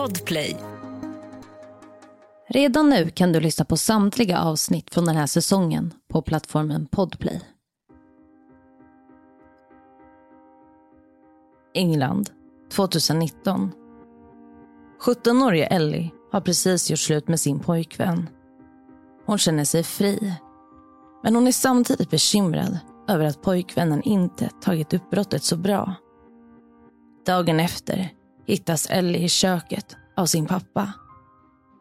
Podplay. Redan nu kan du lyssna på samtliga avsnitt från den här säsongen på plattformen Podplay. England, 2019. 17-åriga Ellie har precis gjort slut med sin pojkvän. Hon känner sig fri. Men hon är samtidigt bekymrad över att pojkvännen inte tagit upp brottet så bra. Dagen efter hittas Ellie i köket av sin pappa.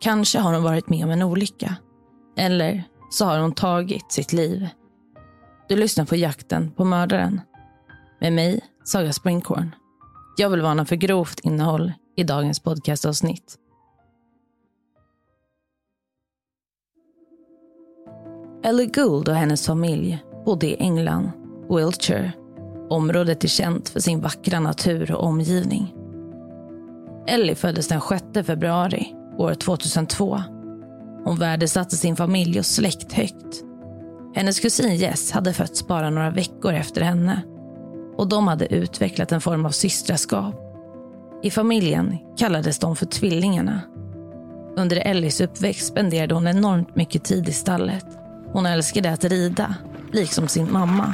Kanske har hon varit med om en olycka. Eller så har hon tagit sitt liv. Du lyssnar på Jakten på mördaren. Med mig, Saga Springhorn. Jag vill varna för grovt innehåll i dagens podcastavsnitt. Ellie Gould och hennes familj bodde i England, Wiltshire. Området är känt för sin vackra natur och omgivning. Ellie föddes den 6 februari år 2002. Hon värdesatte sin familj och släkt högt. Hennes kusin Jess hade fötts bara några veckor efter henne och de hade utvecklat en form av systraskap. I familjen kallades de för tvillingarna. Under Ellies uppväxt spenderade hon enormt mycket tid i stallet. Hon älskade att rida, liksom sin mamma.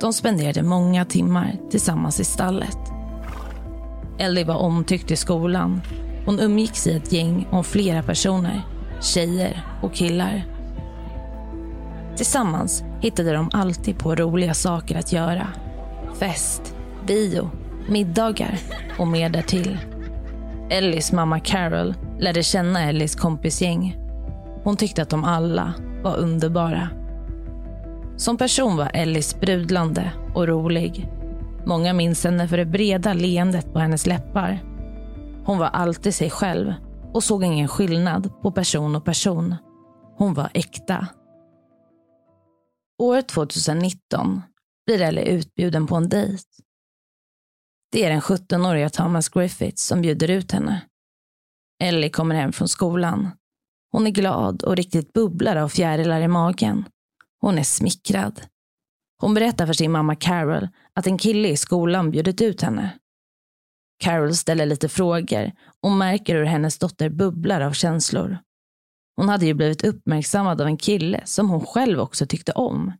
De spenderade många timmar tillsammans i stallet. Ellie var omtyckt i skolan. Hon umgicks i ett gäng om flera personer, tjejer och killar. Tillsammans hittade de alltid på roliga saker att göra. Fest, bio, middagar och mer därtill. Ellies mamma Carol lärde känna Ellies kompisgäng. Hon tyckte att de alla var underbara. Som person var Ellie sprudlande och rolig. Många minns henne för det breda leendet på hennes läppar. Hon var alltid sig själv och såg ingen skillnad på person och person. Hon var äkta. År 2019 blir Ellie utbjuden på en dejt. Det är den 17-åriga Thomas Griffiths som bjuder ut henne. Ellie kommer hem från skolan. Hon är glad och riktigt bubblar av fjärilar i magen. Hon är smickrad. Hon berättar för sin mamma Carol att en kille i skolan bjudit ut henne. Carol ställer lite frågor och märker hur hennes dotter bubblar av känslor. Hon hade ju blivit uppmärksammad av en kille som hon själv också tyckte om.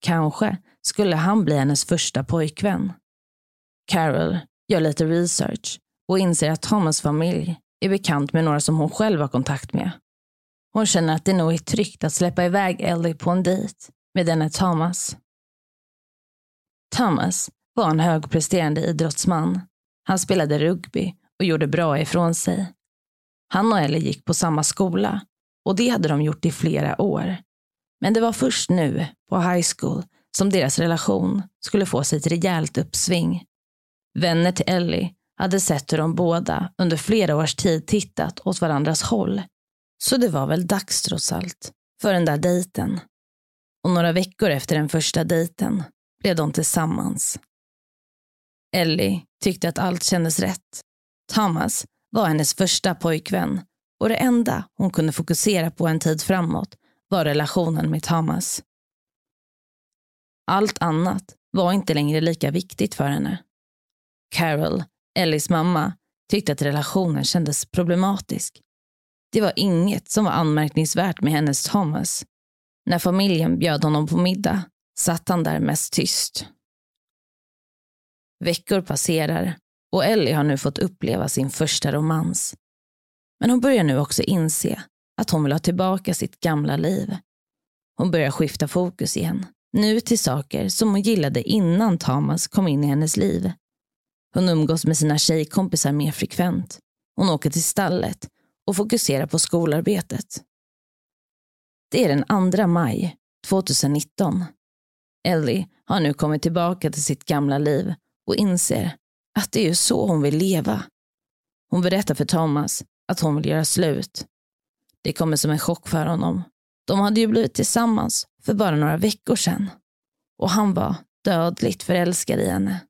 Kanske skulle han bli hennes första pojkvän. Carol gör lite research och inser att Thomas familj är bekant med några som hon själv har kontakt med. Hon känner att det nog är tryggt att släppa iväg Ellie på en dejt med denne Thomas. Thomas var en högpresterande idrottsman. Han spelade rugby och gjorde bra ifrån sig. Han och Ellie gick på samma skola och det hade de gjort i flera år. Men det var först nu, på high school, som deras relation skulle få sig ett rejält uppsving. Vänner till Ellie hade sett hur de båda under flera års tid tittat åt varandras håll. Så det var väl dags trots allt, för den där dejten. Och några veckor efter den första dejten blev de tillsammans. Ellie tyckte att allt kändes rätt. Thomas var hennes första pojkvän och det enda hon kunde fokusera på en tid framåt var relationen med Thomas. Allt annat var inte längre lika viktigt för henne. Carol, Ellies mamma, tyckte att relationen kändes problematisk. Det var inget som var anmärkningsvärt med hennes Thomas. När familjen bjöd honom på middag satt han där mest tyst. Veckor passerar och Ellie har nu fått uppleva sin första romans. Men hon börjar nu också inse att hon vill ha tillbaka sitt gamla liv. Hon börjar skifta fokus igen, nu till saker som hon gillade innan Thomas kom in i hennes liv. Hon umgås med sina tjejkompisar mer frekvent. Hon åker till stallet och fokuserar på skolarbetet. Det är den 2 maj 2019. Ellie har nu kommit tillbaka till sitt gamla liv och inser att det är ju så hon vill leva. Hon berättar för Thomas att hon vill göra slut. Det kommer som en chock för honom. De hade ju blivit tillsammans för bara några veckor sedan. Och han var dödligt förälskad i henne.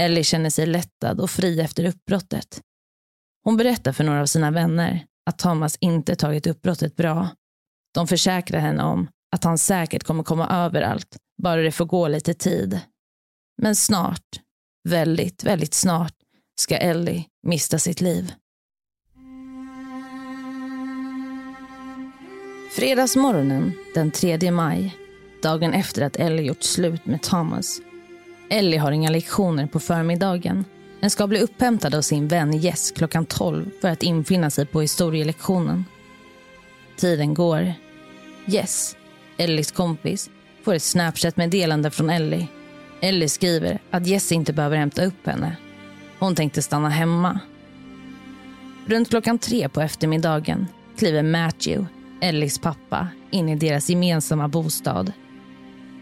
Ellie känner sig lättad och fri efter uppbrottet. Hon berättar för några av sina vänner att Thomas inte tagit uppbrottet bra. De försäkrar henne om att han säkert kommer komma överallt, bara det får gå lite tid. Men snart, väldigt, väldigt snart, ska Ellie mista sitt liv. Fredagsmorgonen den 3 maj, dagen efter att Ellie gjort slut med Thomas. Ellie har inga lektioner på förmiddagen men ska bli upphämtad av sin vän Jess klockan 12 för att infinna sig på historielektionen. Tiden går. Jess, Ellies kompis, får ett Snapchat-meddelande från Ellie. Ellie skriver att Jesse inte behöver hämta upp henne. Hon tänkte stanna hemma. Runt klockan tre på eftermiddagen kliver Matthew, Ellies pappa, in i deras gemensamma bostad.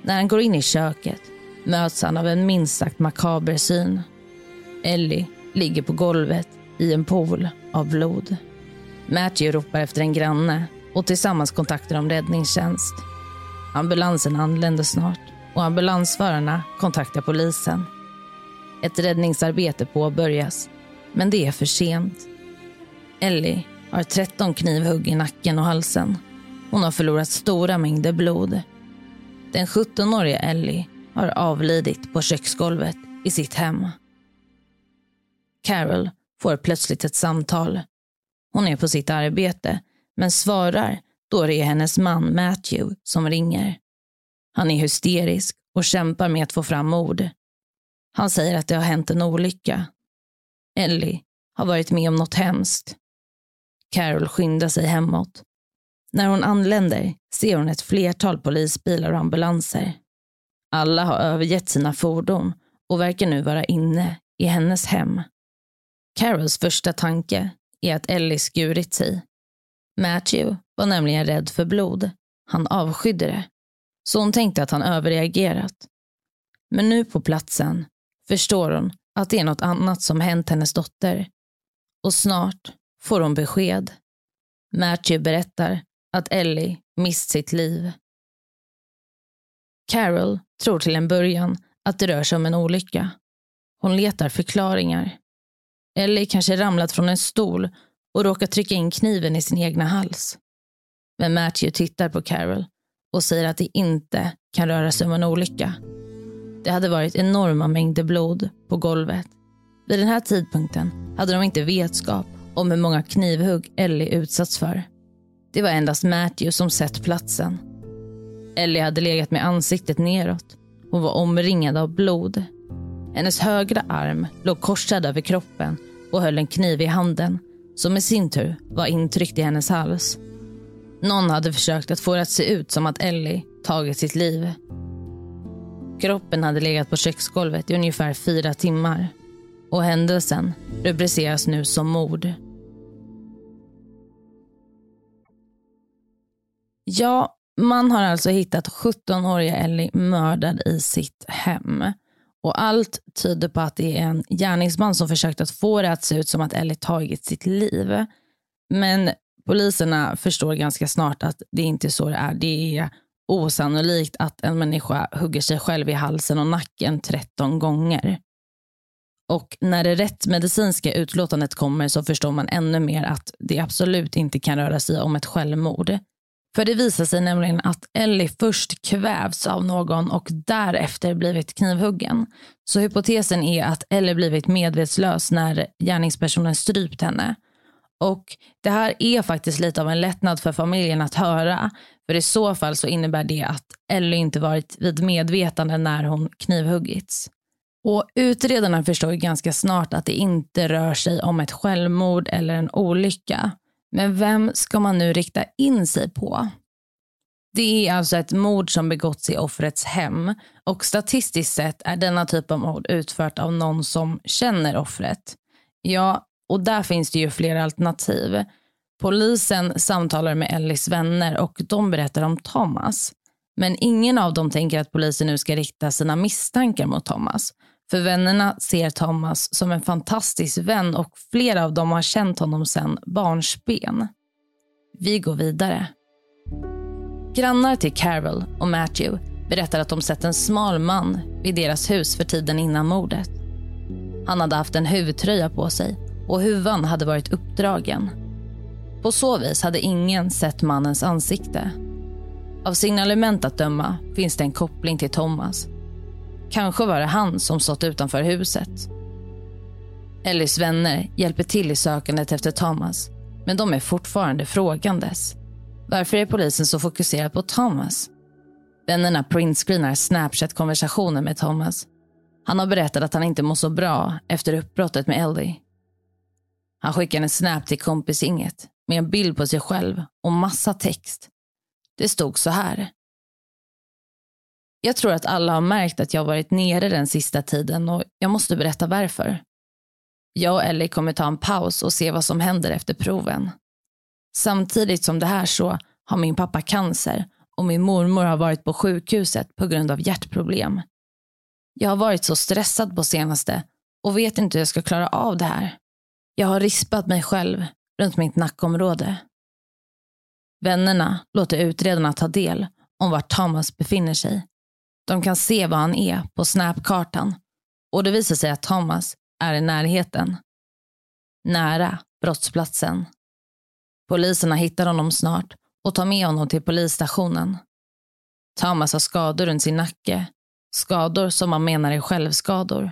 När han går in i köket möts han av en minst sagt makaber syn. Ellie ligger på golvet i en pool av blod. Matthew ropar efter en granne och tillsammans kontaktar de räddningstjänst. Ambulansen anländer snart och ambulansförarna kontaktar polisen. Ett räddningsarbete påbörjas, men det är för sent. Ellie har 13 knivhugg i nacken och halsen. Hon har förlorat stora mängder blod. Den 17-åriga Ellie har avlidit på köksgolvet i sitt hem. Carol får plötsligt ett samtal. Hon är på sitt arbete, men svarar då är det hennes man Matthew som ringer. Han är hysterisk och kämpar med att få fram ord. Han säger att det har hänt en olycka. Ellie har varit med om något hemskt. Carol skyndar sig hemåt. När hon anländer ser hon ett flertal polisbilar och ambulanser. Alla har övergett sina fordon och verkar nu vara inne i hennes hem. Carols första tanke är att Ellie skurit sig. Matthew var nämligen rädd för blod. Han avskydde det. Så hon tänkte att han överreagerat. Men nu på platsen förstår hon att det är något annat som hänt hennes dotter. Och snart får hon besked. Matthew berättar att Ellie mist sitt liv. Carol tror till en början att det rör sig om en olycka. Hon letar förklaringar. Ellie kanske ramlat från en stol och råkar trycka in kniven i sin egna hals. Men Matthew tittar på Carol och säger att det inte kan röra sig om en olycka. Det hade varit enorma mängder blod på golvet. Vid den här tidpunkten hade de inte vetskap om hur många knivhugg Ellie utsatts för. Det var endast Matthew som sett platsen. Ellie hade legat med ansiktet neråt. Hon var omringad av blod. Hennes högra arm låg korsad över kroppen och höll en kniv i handen som i sin tur var intryckt i hennes hals. Någon hade försökt att få det att se ut som att Ellie tagit sitt liv. Kroppen hade legat på köksgolvet i ungefär fyra timmar och händelsen rubriceras nu som mord. Ja, man har alltså hittat 17-åriga Ellie mördad i sitt hem. Och allt tyder på att det är en gärningsman som försökt att få det att se ut som att Ellie tagit sitt liv. Men poliserna förstår ganska snart att det inte är så det är. Det är osannolikt att en människa hugger sig själv i halsen och nacken 13 gånger. Och när det rättmedicinska utlåtandet kommer så förstår man ännu mer att det absolut inte kan röra sig om ett självmord. För det visar sig nämligen att Ellie först kvävs av någon och därefter blivit knivhuggen. Så hypotesen är att Ellie blivit medvetslös när gärningspersonen strypt henne. Och det här är faktiskt lite av en lättnad för familjen att höra. För i så fall så innebär det att Ellie inte varit vid medvetande när hon knivhuggits. Och utredarna förstår ganska snart att det inte rör sig om ett självmord eller en olycka. Men vem ska man nu rikta in sig på? Det är alltså ett mord som begåtts i offrets hem och statistiskt sett är denna typ av mord utfört av någon som känner offret. Ja, och där finns det ju flera alternativ. Polisen samtalar med Ellis vänner och de berättar om Thomas. Men ingen av dem tänker att polisen nu ska rikta sina misstankar mot Thomas. För vännerna ser Thomas som en fantastisk vän och flera av dem har känt honom sedan barnsben. Vi går vidare. Grannar till Carol och Matthew berättar att de sett en smal man vid deras hus för tiden innan mordet. Han hade haft en huvudtröja på sig och huvan hade varit uppdragen. På så vis hade ingen sett mannens ansikte. Av signalement att döma finns det en koppling till Thomas Kanske var det han som stått utanför huset. Ellies vänner hjälper till i sökandet efter Thomas, men de är fortfarande frågandes. Varför är polisen så fokuserad på Thomas? Vännerna printscreenar snapchat konversationen med Thomas. Han har berättat att han inte mår så bra efter uppbrottet med Ellie. Han skickar en snap till kompisinget med en bild på sig själv och massa text. Det stod så här. Jag tror att alla har märkt att jag varit nere den sista tiden och jag måste berätta varför. Jag och Ellie kommer ta en paus och se vad som händer efter proven. Samtidigt som det här så har min pappa cancer och min mormor har varit på sjukhuset på grund av hjärtproblem. Jag har varit så stressad på senaste och vet inte hur jag ska klara av det här. Jag har rispat mig själv runt mitt nackområde. Vännerna låter utredarna ta del om var Thomas befinner sig. De kan se var han är på Snapkartan och det visar sig att Thomas är i närheten. Nära brottsplatsen. Poliserna hittar honom snart och tar med honom till polisstationen. Thomas har skador runt sin nacke. Skador som man menar är självskador.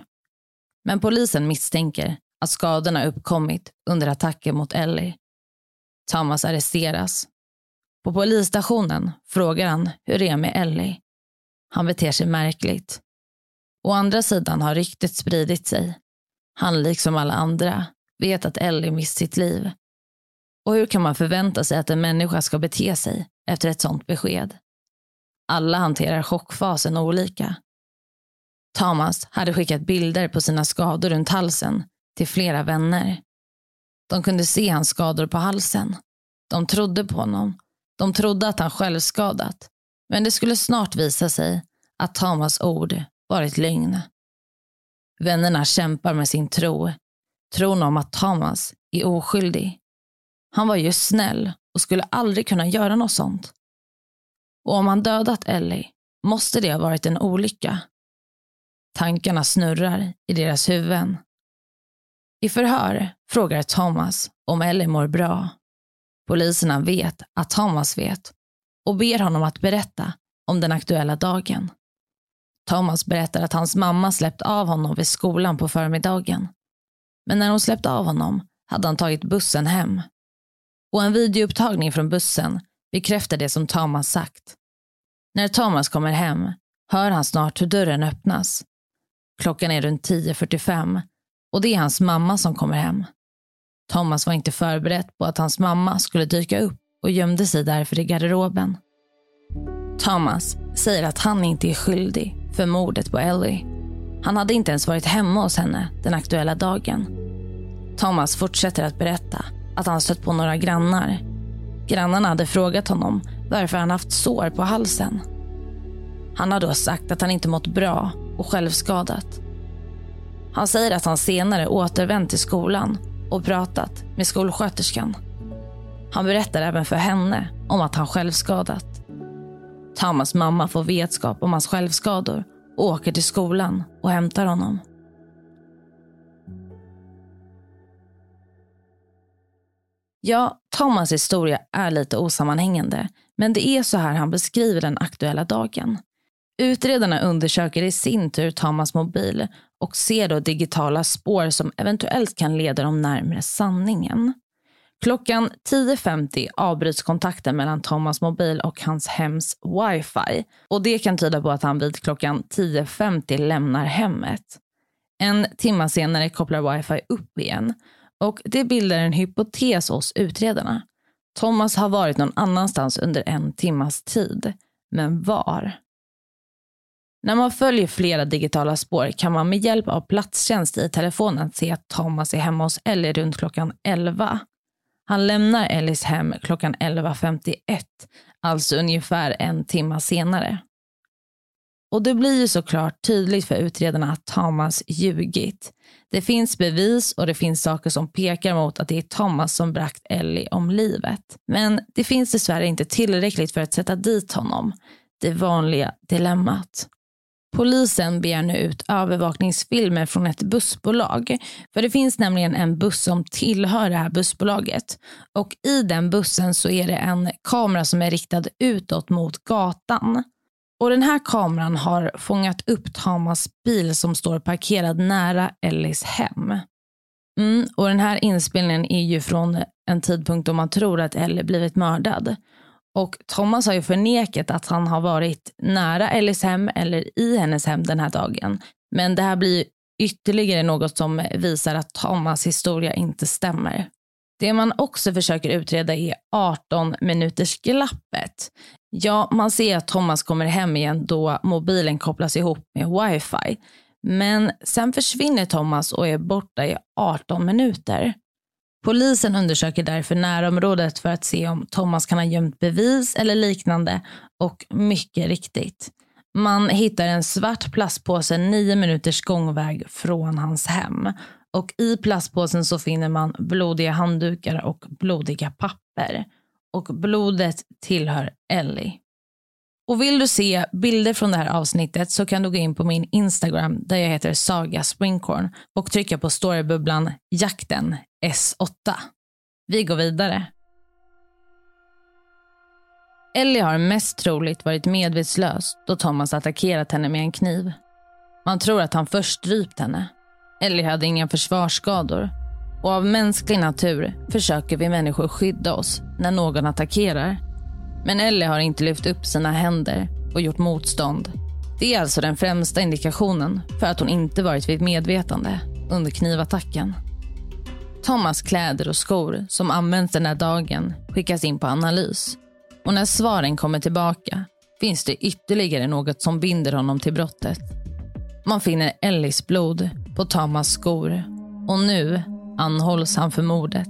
Men polisen misstänker att skadorna uppkommit under attacken mot Ellie. Thomas arresteras. På polisstationen frågar han hur det är med Ellie. Han beter sig märkligt. Å andra sidan har ryktet spridit sig. Han, liksom alla andra, vet att Ellie mist sitt liv. Och hur kan man förvänta sig att en människa ska bete sig efter ett sånt besked? Alla hanterar chockfasen olika. Thomas hade skickat bilder på sina skador runt halsen till flera vänner. De kunde se hans skador på halsen. De trodde på honom. De trodde att han själv skadat. Men det skulle snart visa sig att Thomas ord varit lögn. Vännerna kämpar med sin tro. Tron om att Thomas är oskyldig. Han var ju snäll och skulle aldrig kunna göra något sånt. Och om han dödat Ellie måste det ha varit en olycka. Tankarna snurrar i deras huvuden. I förhör frågar Thomas om Ellie mår bra. Poliserna vet att Thomas vet och ber honom att berätta om den aktuella dagen. Thomas berättar att hans mamma släppt av honom vid skolan på förmiddagen. Men när hon släppt av honom hade han tagit bussen hem. Och en videoupptagning från bussen bekräftar det som Thomas sagt. När Thomas kommer hem hör han snart hur dörren öppnas. Klockan är runt 10.45 och det är hans mamma som kommer hem. Thomas var inte förberedd på att hans mamma skulle dyka upp och gömde sig därför i garderoben. Thomas säger att han inte är skyldig för mordet på Ellie. Han hade inte ens varit hemma hos henne den aktuella dagen. Thomas fortsätter att berätta att han stött på några grannar. Grannarna hade frågat honom varför han haft sår på halsen. Han har då sagt att han inte mått bra och självskadat. Han säger att han senare återvänt till skolan och pratat med skolsköterskan. Han berättar även för henne om att han självskadat. Thomas mamma får vetskap om hans självskador och åker till skolan och hämtar honom. Ja, Thomas historia är lite osammanhängande, men det är så här han beskriver den aktuella dagen. Utredarna undersöker i sin tur Thomas mobil och ser då digitala spår som eventuellt kan leda dem närmare sanningen. Klockan 10.50 avbryts kontakten mellan Thomas mobil och hans hems wifi. Och det kan tyda på att han vid klockan 10.50 lämnar hemmet. En timme senare kopplar wifi upp igen. Och det bildar en hypotes hos utredarna. Thomas har varit någon annanstans under en timmas tid. Men var? När man följer flera digitala spår kan man med hjälp av platstjänst i telefonen se att Thomas är hemma hos Ellie runt klockan 11. Han lämnar Ellis hem klockan 11.51, alltså ungefär en timme senare. Och det blir ju såklart tydligt för utredarna att Thomas ljugit. Det finns bevis och det finns saker som pekar mot att det är Thomas som bragt Ellie om livet. Men det finns dessvärre inte tillräckligt för att sätta dit honom. Det vanliga dilemmat. Polisen begär nu ut övervakningsfilmer från ett bussbolag. För det finns nämligen en buss som tillhör det här bussbolaget. Och i den bussen så är det en kamera som är riktad utåt mot gatan. Och den här kameran har fångat upp Thomas bil som står parkerad nära Ellis hem. Mm, och Den här inspelningen är ju från en tidpunkt då man tror att Ellie blivit mördad. Och Thomas har ju förnekat att han har varit nära Ellies hem eller i hennes hem den här dagen. Men det här blir ytterligare något som visar att Thomas historia inte stämmer. Det man också försöker utreda är 18 minuters glappet. Ja, man ser att Thomas kommer hem igen då mobilen kopplas ihop med wifi. Men sen försvinner Thomas och är borta i 18 minuter. Polisen undersöker därför närområdet för att se om Thomas kan ha gömt bevis eller liknande och mycket riktigt. Man hittar en svart plastpåse nio minuters gångväg från hans hem. Och I plastpåsen så finner man blodiga handdukar och blodiga papper. Och blodet tillhör Ellie. Och vill du se bilder från det här avsnittet så kan du gå in på min Instagram där jag heter Saga Springcorn och trycka på storybubblan jakten S8. Vi går vidare. Ellie har mest troligt varit medvetslös då Thomas attackerat henne med en kniv. Man tror att han först strypt henne. Ellie hade inga försvarsskador och av mänsklig natur försöker vi människor skydda oss när någon attackerar. Men Ellie har inte lyft upp sina händer och gjort motstånd. Det är alltså den främsta indikationen för att hon inte varit vid medvetande under knivattacken. Thomas kläder och skor som används den här dagen skickas in på analys. Och när svaren kommer tillbaka finns det ytterligare något som binder honom till brottet. Man finner Ellis blod på Thomas skor och nu anhålls han för mordet.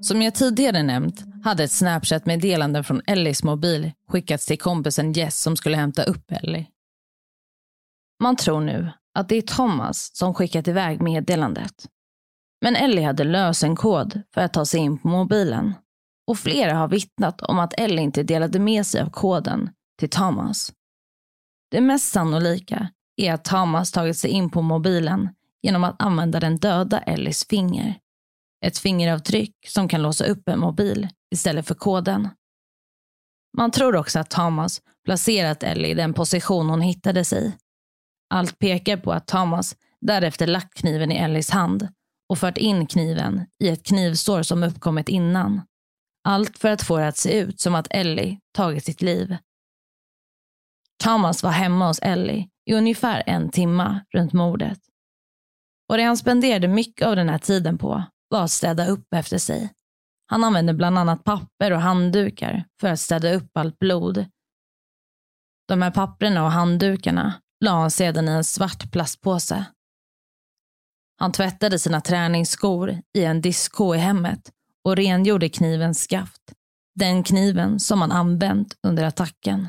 Som jag tidigare nämnt hade ett Snapchat-meddelande från Ellies mobil skickats till kompisen Jess som skulle hämta upp Ellie. Man tror nu att det är Thomas som skickat iväg meddelandet. Men Ellie hade lösenkod för att ta sig in på mobilen. Och flera har vittnat om att Ellie inte delade med sig av koden till Thomas. Det mest sannolika är att Thomas tagit sig in på mobilen genom att använda den döda Ellies finger. Ett fingeravtryck som kan låsa upp en mobil istället för koden. Man tror också att Thomas placerat Ellie i den position hon hittades i. Allt pekar på att Thomas därefter lagt kniven i Ellies hand och fört in kniven i ett knivsår som uppkommit innan. Allt för att få det att se ut som att Ellie tagit sitt liv. Thomas var hemma hos Ellie i ungefär en timme runt mordet. Och det han spenderade mycket av den här tiden på var att städa upp efter sig. Han använde bland annat papper och handdukar för att städa upp allt blod. De här papperna och handdukarna la han sedan i en svart plastpåse. Han tvättade sina träningsskor i en diskko i hemmet och rengjorde knivens skaft. Den kniven som han använt under attacken.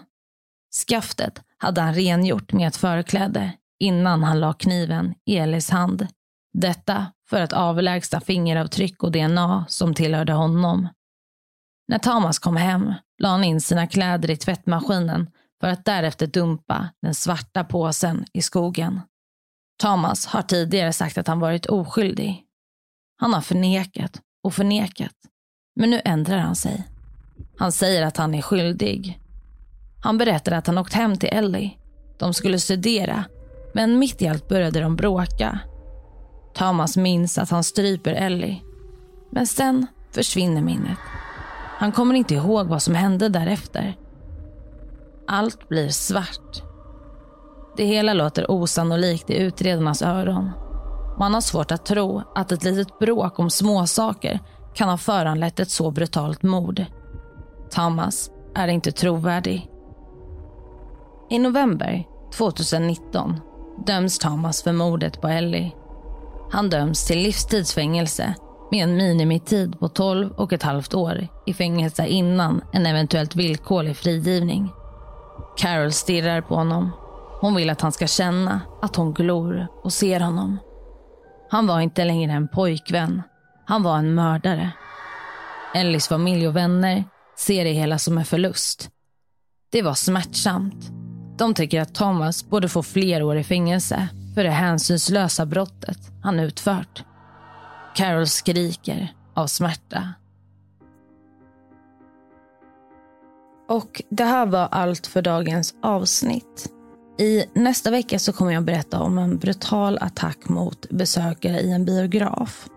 Skaftet hade han rengjort med ett förkläde innan han la kniven i Elis hand. Detta för att avlägsna fingeravtryck och DNA som tillhörde honom. När Thomas kom hem la han in sina kläder i tvättmaskinen för att därefter dumpa den svarta påsen i skogen. Thomas har tidigare sagt att han varit oskyldig. Han har förnekat och förnekat. Men nu ändrar han sig. Han säger att han är skyldig. Han berättar att han åkt hem till Ellie. De skulle studera, men mitt i allt började de bråka. Thomas minns att han stryper Ellie. Men sen försvinner minnet. Han kommer inte ihåg vad som hände därefter. Allt blir svart. Det hela låter osannolikt i utredarnas öron. Man har svårt att tro att ett litet bråk om småsaker kan ha föranlett ett så brutalt mord. Thomas är inte trovärdig. I november 2019 döms Thomas för mordet på Ellie. Han döms till livstidsfängelse med en minimitid på 12 och ett halvt år i fängelse innan en eventuellt villkorlig frigivning. Carol stirrar på honom. Hon vill att han ska känna att hon glor och ser honom. Han var inte längre en pojkvän. Han var en mördare. Ellis familj och vänner ser det hela som en förlust. Det var smärtsamt. De tycker att Thomas borde få fler år i fängelse för det hänsynslösa brottet han utfört. Carol skriker av smärta. Och det här var allt för dagens avsnitt. I nästa vecka så kommer jag berätta om en brutal attack mot besökare i en biograf.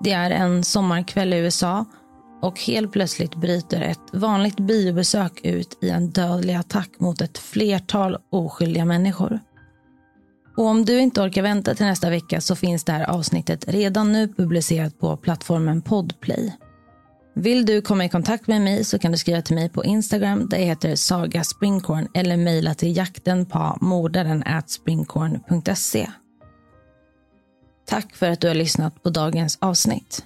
Det är en sommarkväll i USA och helt plötsligt bryter ett vanligt biobesök ut i en dödlig attack mot ett flertal oskyldiga människor. Och om du inte orkar vänta till nästa vecka så finns det här avsnittet redan nu publicerat på plattformen Podplay. Vill du komma i kontakt med mig så kan du skriva till mig på Instagram där jag heter Saga Springkorn eller mejla till jakten på mordaren springkorn.se. Tack för att du har lyssnat på dagens avsnitt.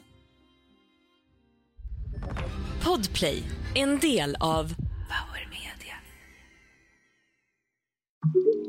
Podplay, en del av